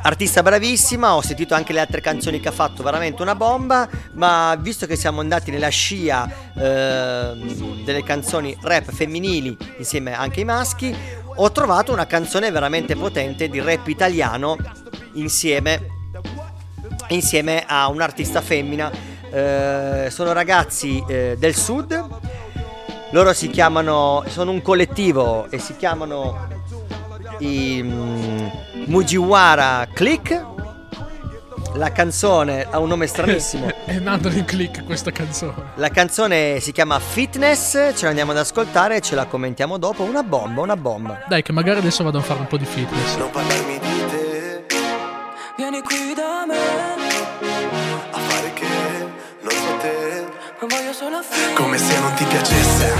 artista bravissima, ho sentito anche le altre canzoni che ha fatto, veramente una bomba, ma visto che siamo andati nella scia eh, delle canzoni rap femminili insieme anche ai maschi, ho trovato una canzone veramente potente di rap italiano insieme, insieme a un'artista femmina. Eh, sono ragazzi eh, del sud, loro si chiamano, sono un collettivo e si chiamano i um, Mujiwara Click. La canzone ha un nome stranissimo. È nato in click questa canzone. La canzone si chiama Fitness, ce la andiamo ad ascoltare e ce la commentiamo dopo. Una bomba, una bomba. Dai, che magari adesso vado a fare un po' di fitness. Non parlarmi di te, Vieni qui da me, a fare che non so te. non voglio solo finire. Come se non ti piacesse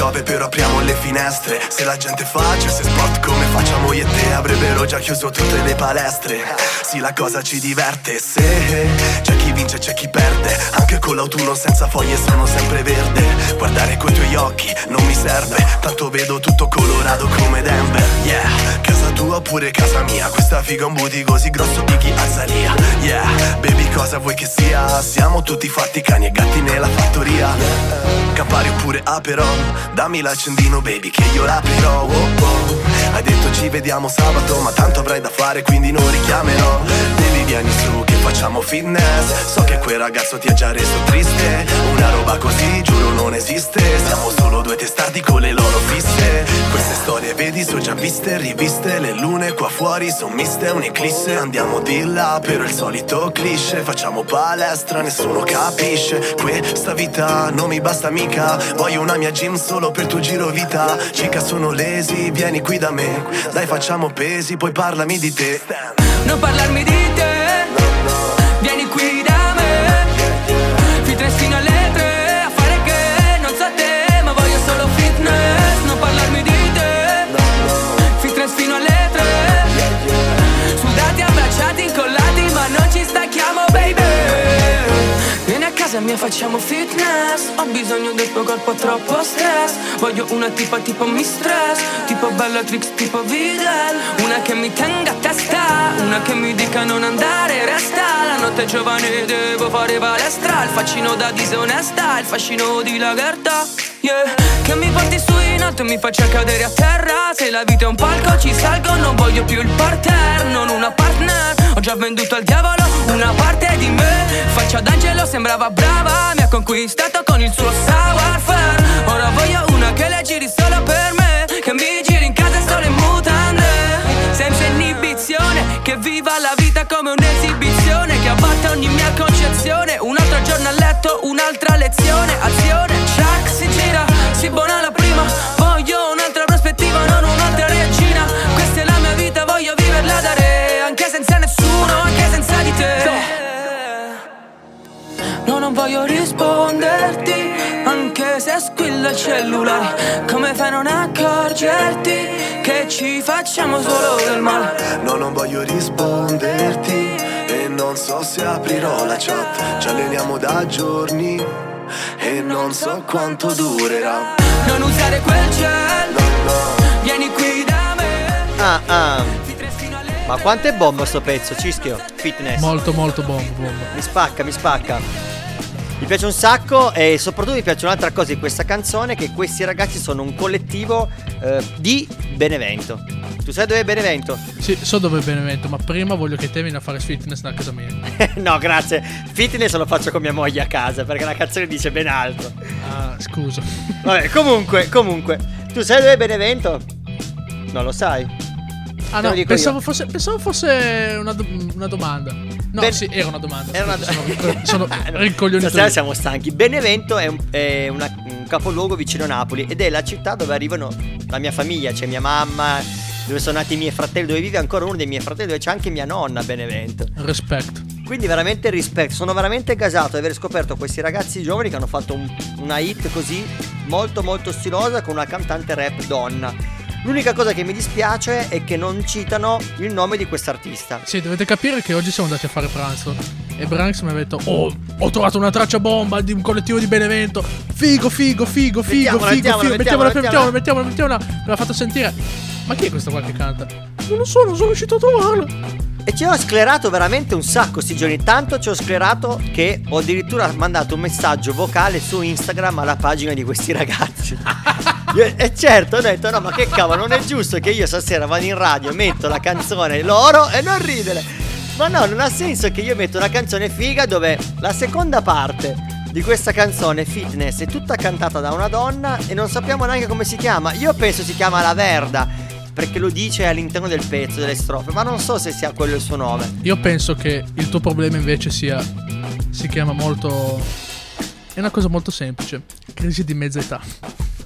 piove però apriamo le finestre. Se la gente facesse sport come facciamo io e te Avrebbero già chiuso tutte le palestre. Sì la cosa ci diverte Se c'è chi vince c'è chi perde. Anche con l'autunno senza foglie sono sempre verde. Guardare coi tuoi occhi non mi serve. Tanto vedo tutto colorato come Denver. Yeah Casa tua oppure casa mia. Questa figa un booty così grosso Iggy Azalea Yeah Baby cosa vuoi che sia? Siamo tutti fatti cani e gatti nella fattoria Campari oppure Aperon Dammi l'accendino baby che io l'aprirò. Oh, oh. Hai detto ci vediamo sabato Ma tanto avrai da fare quindi non richiamerò. Baby vieni su facciamo fitness. So che quel ragazzo ti ha già reso triste. Una roba così giuro non esiste. Siamo solo due testardi con le loro fisse. Queste storie vedi sono già viste riviste. Le lune qua fuori son miste un'eclisse Andiamo di là per il solito cliché. Facciamo palestra nessuno capisce. Questa vita non mi basta mica. Voglio una mia gym solo per tuo giro vita. Cica sono lesi vieni qui da me. Dai facciamo pesi poi parlami di te. Non parlarmi di una tipa tipo mi stress. Tipo Bellatrix, tipo Vidal. Una che mi tenga a testa. Una che mi dica non andare, resta. La notte giovane, devo fare palestra. Il faccino da disonesta, il fascino di lagerta. Yeah. Che mi porti su in alto e mi faccia cadere a terra. Se la vita è un palco, ci salgo. Non voglio più il parterre, non una partner. Ho già venduto al diavolo una parte di me. Faccia d'angelo, sembrava brava. Mi ha conquistato con il suo savoir-faire. Ora voglio una che le giri solo per me. Che mi giri in casa solo in mutande. Senza inibizione, che viva la vita come un'esibizione. Che abbatta ogni mia concezione. Un altro giorno a letto, un'altra lezione. Azione, Chuck si gira, si buona la prima. Voglio un'altra prospettiva, non un'altra regina. Questa è la mia vita, voglio viverla da re. Anche senza nessuno, anche senza di te. No, non voglio risponderti, se squilla il cellulare. Come fai a non accorgerti che ci facciamo solo del male? No, non voglio risponderti E non so se aprirò la chat Ci alleniamo da giorni E non so quanto durerà Non usare quel gel, No, no vieni qui da me. Ah, ah. Ma quanto è bomba sto pezzo, Cischio? Fitness. Molto, molto bomba, bomba. Mi spacca, mi spacca. Mi piace un sacco e soprattutto mi piace un'altra cosa di questa canzone che questi ragazzi sono un collettivo eh, di Benevento. Tu sai dove è Benevento? Sì, so dove è Benevento, ma prima voglio che te vieni a fare fitness da casa mia. no, grazie. Fitness lo faccio con mia moglie a casa perché la canzone dice ben altro. Ah, scusa. Vabbè, comunque, comunque. Tu sai dove è Benevento? Non lo sai. Ah Te no, pensavo fosse, pensavo fosse una, do- una domanda. No, Ben- sì, era una domanda. Era una- Sono, sono rincoglionito. Stasera io. siamo stanchi. Benevento è, un, è una- un capoluogo vicino a Napoli ed è la città dove arrivano la mia famiglia, c'è mia mamma, dove sono nati i miei fratelli, dove vive ancora uno dei miei fratelli, dove c'è anche mia nonna a Benevento. Respect. Quindi veramente rispetto, sono veramente gasato di aver scoperto questi ragazzi giovani che hanno fatto un- una hit così molto molto stilosa con una cantante rap donna. L'unica cosa che mi dispiace è che non citano il nome di quest'artista. Sì, dovete capire che oggi siamo andati a fare pranzo. E Branks mi ha detto: Oh, ho trovato una traccia bomba di un collettivo di Benevento. Figo, figo, figo, figo, Mettiamola, figo, mettiamola, figo. Mettiamola, mettiamola, mettiamola, mettiamola. Me l'ha fatto sentire. Ma chi è questo qua che canta? Non lo so, non sono riuscito a trovarlo. E E ci ho sclerato veramente un sacco sti giorni. Tanto ci ho sclerato che ho addirittura mandato un messaggio vocale su Instagram alla pagina di questi ragazzi. Io- E certo, ho detto: no, ma che cavolo, non è giusto che io stasera vado in radio, metto la canzone loro e non ridere. Ma no, non ha senso che io metto una canzone figa dove la seconda parte di questa canzone fitness è tutta cantata da una donna e non sappiamo neanche come si chiama. Io penso si chiama La Verda perché lo dice all'interno del pezzo delle strofe, ma non so se sia quello il suo nome. Io penso che il tuo problema invece sia. Si chiama molto. È una cosa molto semplice. Crisi di mezza età.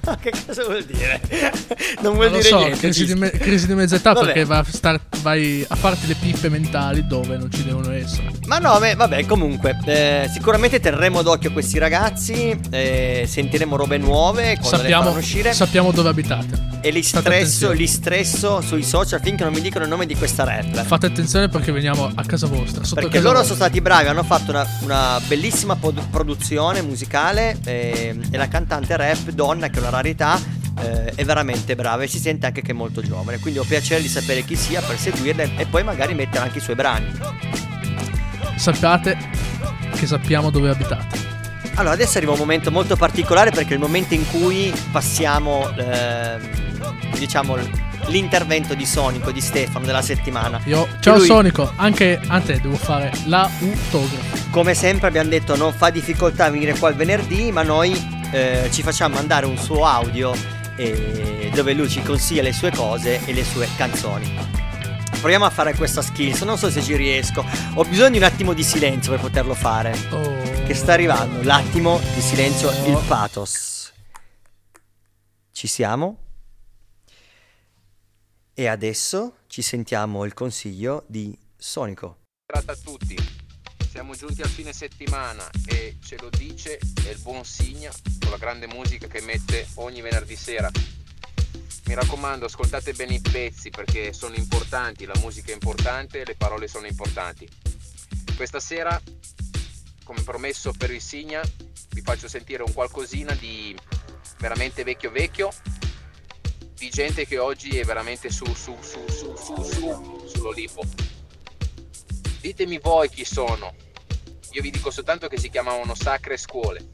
Che cosa vuol dire? Non vuol Non dire so, niente. crisi di, me- crisi di mezza età Vabbè. perché va a star- vai a farti le pippe mentali dove non ci devono essere. Ma no, beh, vabbè, comunque, eh, sicuramente terremo d'occhio questi ragazzi, eh, sentiremo robe nuove quando le Sappiamo, faranno uscire sappiamo dove abitate. E li stresso, attenzione. li stresso sui social finché non mi dicono il nome di questa rap. Fate attenzione perché veniamo a casa vostra. Perché casa loro vostra. sono stati bravi, hanno fatto una, una bellissima pod- produzione musicale eh, e la cantante rap, donna, che è una rarità, eh, è veramente brava e si sente anche che è molto giovane. Quindi ho piacere di sapere chi sia per seguirla e poi magari mettere anche i suoi brani. Sappiate che sappiamo dove abitate. Allora, adesso arriva un momento molto particolare perché è il momento in cui passiamo, ehm, diciamo, l'intervento di Sonico, di Stefano della settimana. Io, ciao lui- Sonico, anche a te devo fare l'autografo. Come sempre abbiamo detto non fa difficoltà a venire qua il venerdì, ma noi eh, ci facciamo mandare un suo audio eh, dove lui ci consiglia le sue cose e le sue canzoni. Proviamo a fare questa skills, non so se ci riesco. Ho bisogno di un attimo di silenzio per poterlo fare. Oh. Che sta arrivando, l'attimo di silenzio, il pathos. Ci siamo? E adesso ci sentiamo il consiglio di Sonico. Tratta a tutti. Siamo giunti al fine settimana e ce lo dice il buon Signa con la grande musica che mette ogni venerdì sera. Mi raccomando, ascoltate bene i pezzi perché sono importanti, la musica è importante le parole sono importanti. Questa sera, come promesso per il Signa, vi faccio sentire un qualcosina di veramente vecchio vecchio, di gente che oggi è veramente su su su su su su sull'Olimpo. Ditemi voi chi sono. Io vi dico soltanto che si chiamavano Sacre Scuole.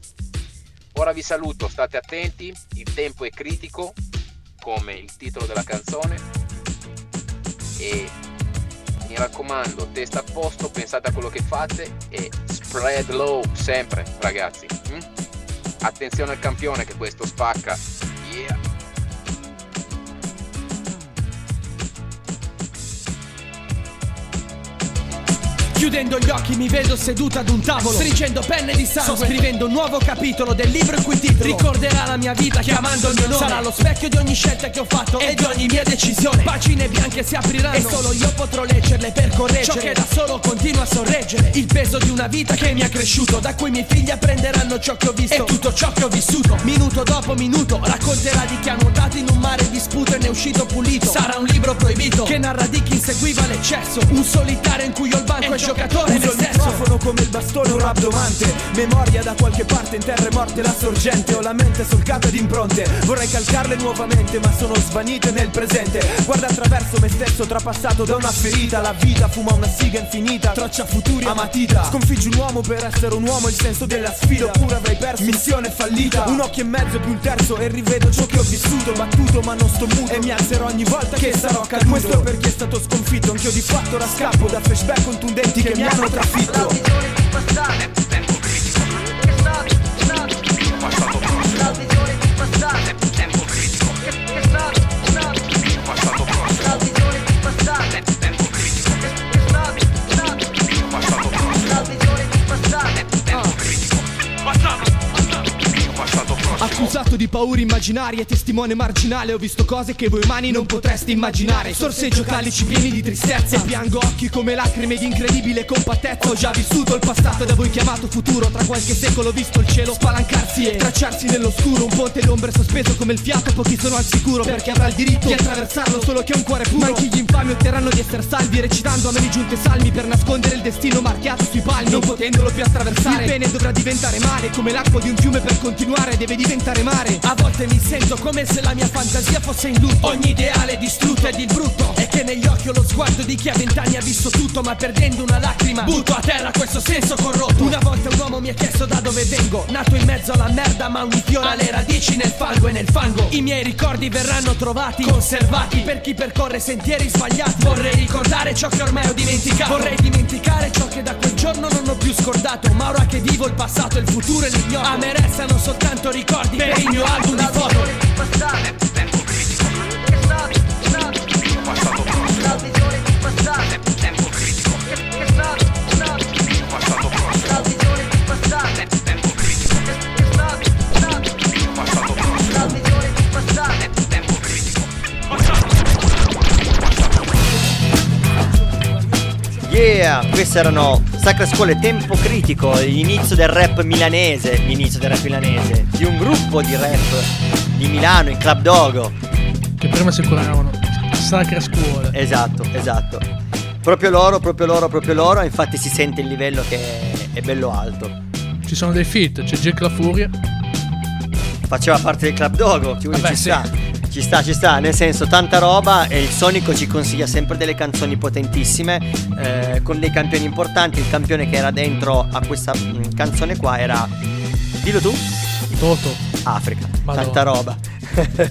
Ora vi saluto, state attenti, il tempo è critico, come il titolo della canzone. E mi raccomando, testa a posto, pensate a quello che fate e spread low sempre, ragazzi. mm? Attenzione al campione che questo spacca. Chiudendo gli occhi mi vedo seduta ad un tavolo. Stringendo penne di sangue. Sto scrivendo un nuovo capitolo del libro in cui titolo. Ricorderà la mia vita chiamando il mio nome. Sarà lo specchio di ogni scelta che ho fatto E di ogni mia decisione. Pagine bianche si apriranno. E solo io potrò leggerle per correggere. Ciò che da solo continua a sorreggere. Il peso di una vita che mi ha cresciuto Da cui i miei figli apprenderanno ciò che ho visto. E tutto ciò che ho vissuto Minuto dopo minuto Racconterà di chi ha nuotato in un mare di sputo e ne è uscito pulito. Sarà un libro proibito Che narra di chi inseguiva l'eccesso. Un solitario in cui ho il banco e il giocatore Uso il microfono come il bastone un rabdomante. Memoria da qualche parte in terra è morte la sorgente. Ho la mente solcata di impronte. Vorrei calcarle nuovamente ma sono svanite nel presente. Guarda attraverso me stesso trapassato da una ferita. La vita fuma una siga infinita Traccia futuri a matita. Sconfiggi un uomo per essere un uomo Il senso della sfida. Oppure avrei perso Missione fallita. Un occhio e mezzo più il terzo E rivedo ciò che ho vissuto. Battuto ma non sto muto. E mi alzerò ogni volta che sarò caduto. Questo perché è stato sconfitto Anch'io di fatto ora scappo. Da flashback contundenti che mi hanno trafitto Accusato di paure immaginarie, testimone marginale. Ho visto cose che voi umani non potreste immaginare. Sorseggio calici pieni di tristezza E piango occhi come lacrime di incredibile compattezza. Ho già vissuto il passato da voi chiamato futuro. Tra qualche secolo ho visto il cielo spalancarsi e tracciarsi nell'oscuro. Un ponte d'ombre sospeso come il fiato Pochi sono al sicuro perché avrà il diritto di attraversarlo Solo chi ha un cuore puro. Ma anche gli infami otterranno di essere salvi Recitando a mani giunte salmi per nascondere il destino marchiato sui palmi. Non potendolo più attraversare. Il bene dovrà diventare male Come l'acqua di un fiume per continuare deve diventare mare. A volte mi sento come se la mia fantasia fosse in lutto. Ogni ideale distrutto ed il brutto È che negli occhi ho lo sguardo di chi a vent'anni ha visto tutto Ma perdendo una lacrima. Butto a terra questo senso corrotto. Una volta un uomo mi ha chiesto da dove vengo. Nato in mezzo alla merda ma unifiora le radici nel fango e nel fango. I miei ricordi verranno trovati, conservati Per chi percorre sentieri sbagliati. Vorrei ricordare ciò che ormai ho dimenticato. Vorrei dimenticare ciò che da quel giorno non ho più scordato. Ma ora che vivo il passato, il futuro e l'ignoto A me restano soltanto ricordi per il mio album di foto Yeah, queste erano Sacre Scuole Tempo Critico, l'inizio del rap milanese, l'inizio del rap milanese, di un gruppo di rap di Milano, i Club Dogo. Che prima si curavano sacre scuole. Esatto, esatto. Proprio loro, proprio loro, proprio loro, infatti si sente il livello che è bello alto. Ci sono dei feat, c'è Jack La Furia. Faceva parte del Club Dogo, ci, Vabbè, ci sì. sta. Ci sta, ci sta, nel senso tanta roba e il Sonico ci consiglia sempre delle canzoni potentissime eh, con dei campioni importanti. Il campione che era dentro a questa mm, canzone qua era, dillo tu, Toto. Africa, Madonna. tanta roba.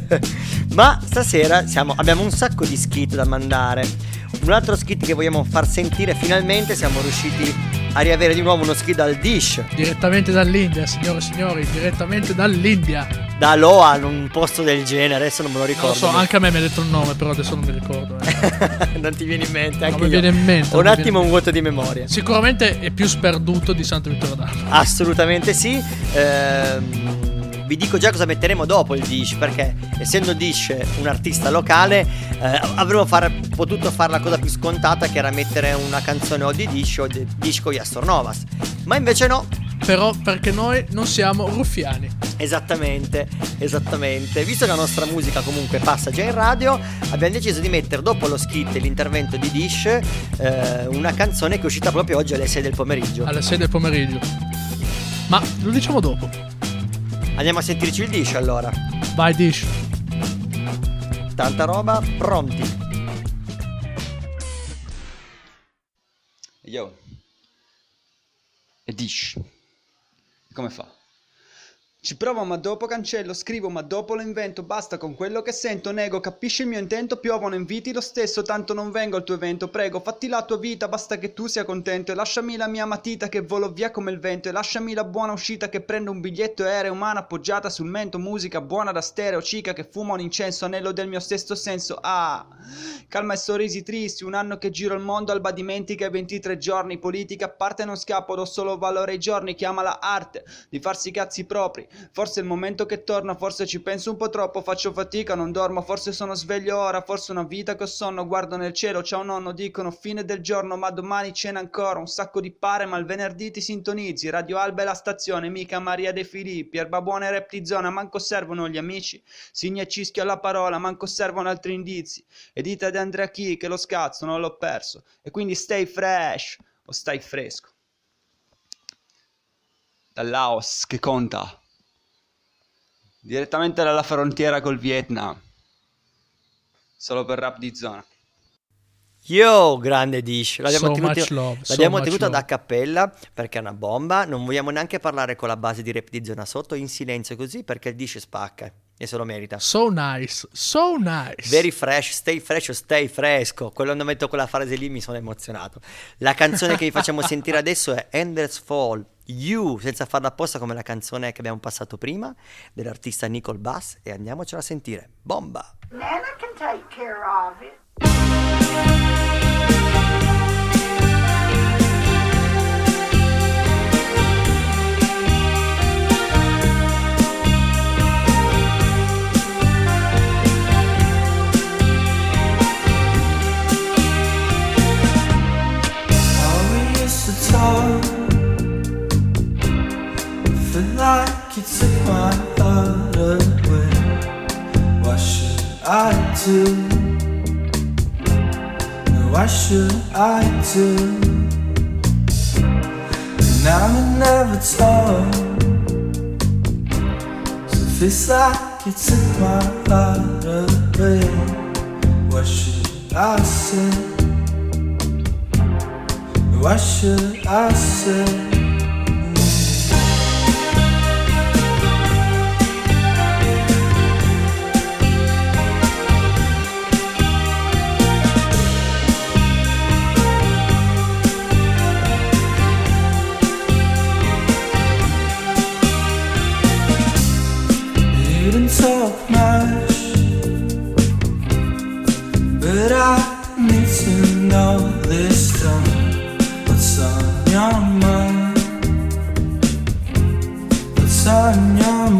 Ma stasera siamo- abbiamo un sacco di skit da mandare. Un altro skit che vogliamo far sentire, finalmente siamo riusciti a riavere di nuovo uno skit dal Dish, Direttamente dall'India, signore e signori, direttamente dall'India. da Loa in un posto del genere, adesso non me lo Non ricordo. lo so, anche a me mi ha detto il nome, però adesso non mi ricordo. eh. non ti viene in mente, Non anche mi io. viene in mente, un non mi attimo un vuoto di memoria. Sicuramente è più sperduto di Santo Vittorio d'Arno. Assolutamente sì. Ehm, vi dico già cosa metteremo dopo il Dish, perché essendo Dish un artista locale, eh, avremmo far- potuto fare la cosa più scontata che era mettere una canzone o di Dish o di Dish con Astor Novas. Ma invece no, Però perché noi non siamo ruffiani. Esattamente, esattamente. Visto che la nostra musica comunque passa già in radio, abbiamo deciso di mettere dopo lo skit e l'intervento di Dish eh, una canzone che è uscita proprio oggi alle 6 del pomeriggio. Alle 6 del pomeriggio. Ma lo diciamo dopo. Andiamo a sentirci il Dish allora. Vai Dish. Tanta roba, pronti. Yo. E dish. Come fa? Ci provo ma dopo cancello, scrivo ma dopo lo invento, basta con quello che sento, nego, capisci il mio intento, piovono inviti lo stesso, tanto non vengo al tuo evento, prego, fatti la tua vita, basta che tu sia contento e lasciami la mia matita che volo via come il vento e lasciami la buona uscita che prendo un biglietto aereo, umana appoggiata sul mento, musica buona da stereo, cica che fuma un incenso, anello del mio stesso senso, ah, calma e sorrisi tristi, un anno che giro il mondo, alba dimentica i 23 giorni, politica a parte non scappo, do solo valore ai giorni, chiamala arte, di farsi cazzi propri, forse è il momento che torna, forse ci penso un po' troppo, faccio fatica, non dormo, forse sono sveglio ora, forse una vita che ho sonno, guardo nel cielo, ciao nonno, dicono fine del giorno, ma domani cena ancora, un sacco di pare, ma il venerdì ti sintonizzi, Radio Alba è la stazione, mica Maria De Filippi, erba buona e rap di zona, manco servono gli amici, Signa cischio alla parola, manco servono altri indizi, e dite ad Andrea Chi che lo scazzo non l'ho perso, e quindi stay fresh, o stai fresco. Dal Laos che conta. Direttamente dalla frontiera col Vietnam. Solo per rap di zona. Yo, grande Dish. L'abbiamo, So tenuto, love, so l'abbiamo much tenuto love. da cappella perché è una bomba. Non vogliamo neanche parlare con la base di rap di zona sotto in silenzio così perché il Dish spacca e se lo merita. So nice, so nice. Very fresh, stay fresh stay fresco. Quando metto quella frase lì mi sono emozionato. La canzone che vi facciamo sentire adesso è Endless Fall. You, senza farla apposta come la canzone che abbiamo passato prima dell'artista Nicole Bass e andiamocela a sentire. Bomba! Nana can take care of it. Away. Should I say? What should I say? sun, your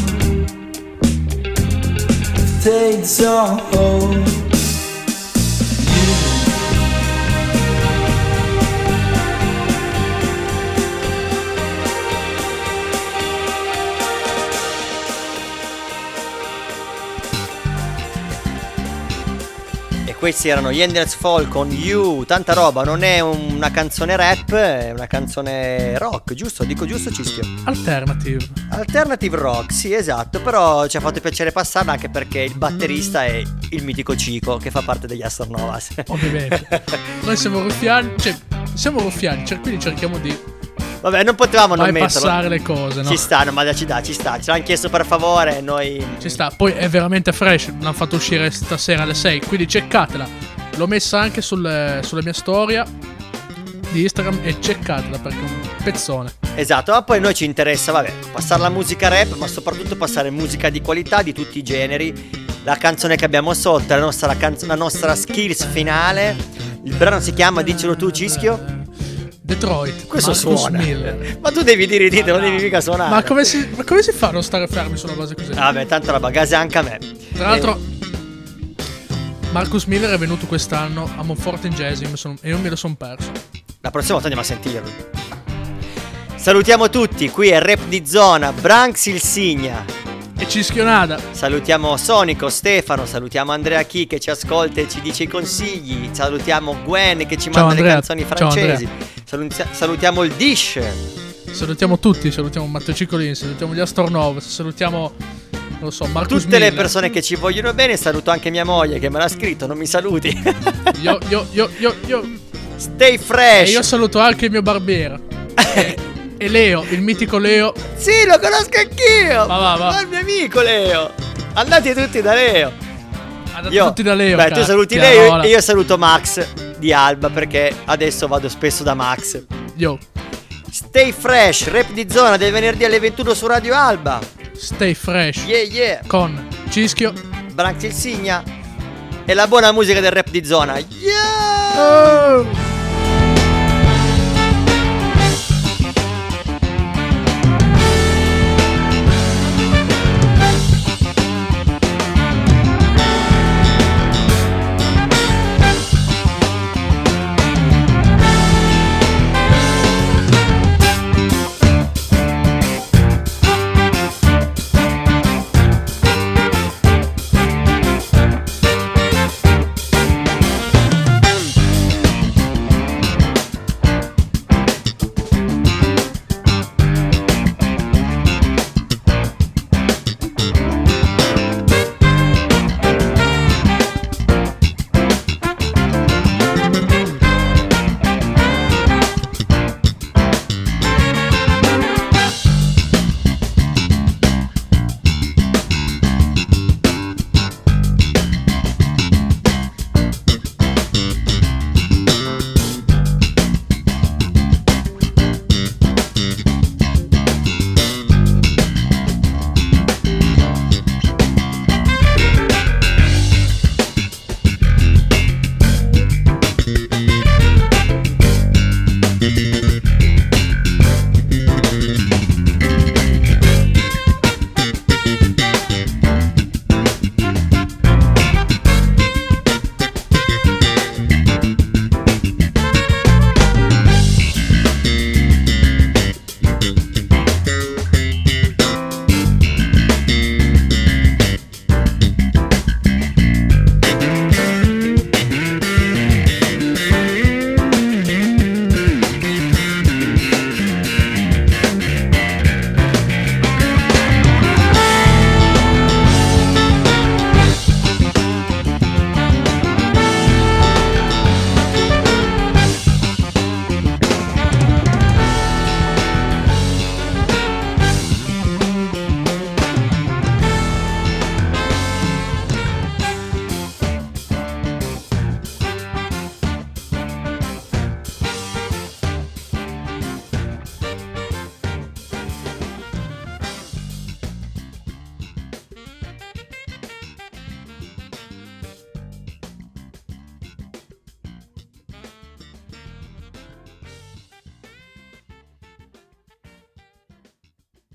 dictates our Hope. Questi erano gli Endless Fall con You, tanta roba, non è una canzone rap, è una canzone rock, giusto? Dico giusto Cischio? Alternative. Alternative rock, sì esatto, però ci ha fatto piacere passarla anche perché il batterista è il mitico Cico che fa parte degli Astronovas. Ovviamente. Noi siamo ruffiani, cioè, siamo ruffiani, cioè, quindi cerchiamo di Vabbè, non potevamo non bypassare metterlo. le cose, no? Ci sta, no, ma ci dà, ci sta. Ce l'hanno chiesto per favore, noi... Ci sta, poi è veramente fresh, l'hanno fatto uscire stasera alle 6, quindi ceccatela. L'ho messa anche sul- sulla mia storia di Instagram e ceccatela perché è un pezzone. Esatto, ma poi a noi ci interessa, vabbè, passare la musica rap, ma soprattutto passare musica di qualità di tutti i generi. La canzone che abbiamo sotto, la nostra, la canzo- la nostra skills finale. Il brano si chiama, dicelo tu, Cischio. Detroit. Questo Marcus suona. Miller. Ma tu devi dire i titoli, non devi mica suonare. Ma come si, ma come si fa a non stare fermi su una base così? Vabbè, tanto roba, gase anche a me. Tra l'altro, Marcus Miller è venuto quest'anno a Monforte in Jazz e io me lo sono perso. La prossima volta andiamo a sentirlo. Salutiamo tutti, qui è Rap di Zona, Branks il Signa. E Cischionada. Salutiamo Sonico, Stefano, salutiamo Andrea Chi che ci ascolta e ci dice i consigli. Salutiamo Gwen che ci Ciao, manda Andrea. le canzoni Ciao, Saluzia- salutiamo il Dish. Salutiamo tutti, salutiamo Matteo Ciccolini, salutiamo gli Astornov, salutiamo, non lo so, Marcus Tutte le Miller. persone che ci vogliono bene, saluto anche mia moglie che me l'ha scritto, non mi saluti. Io, io, io, io, io. Stay E fresh. io saluto anche il mio barbiere. e, e Leo, il mitico Leo. Sì, lo conosco anch'io. Va, va, va. Ma il mio amico Leo. Andate tutti da Leo. Andate tutti da Leo. Beh, cara- tu saluti. Leo e io saluto Max di Alba perché adesso vado spesso da Max. Yo, Stay fresh, rap di zona del venerdì alle 21 su Radio Alba. stay fresh. Yeah, yeah. Con Cischio. Branx il Signa e la buona musica del rap di zona. Yeah! Oh.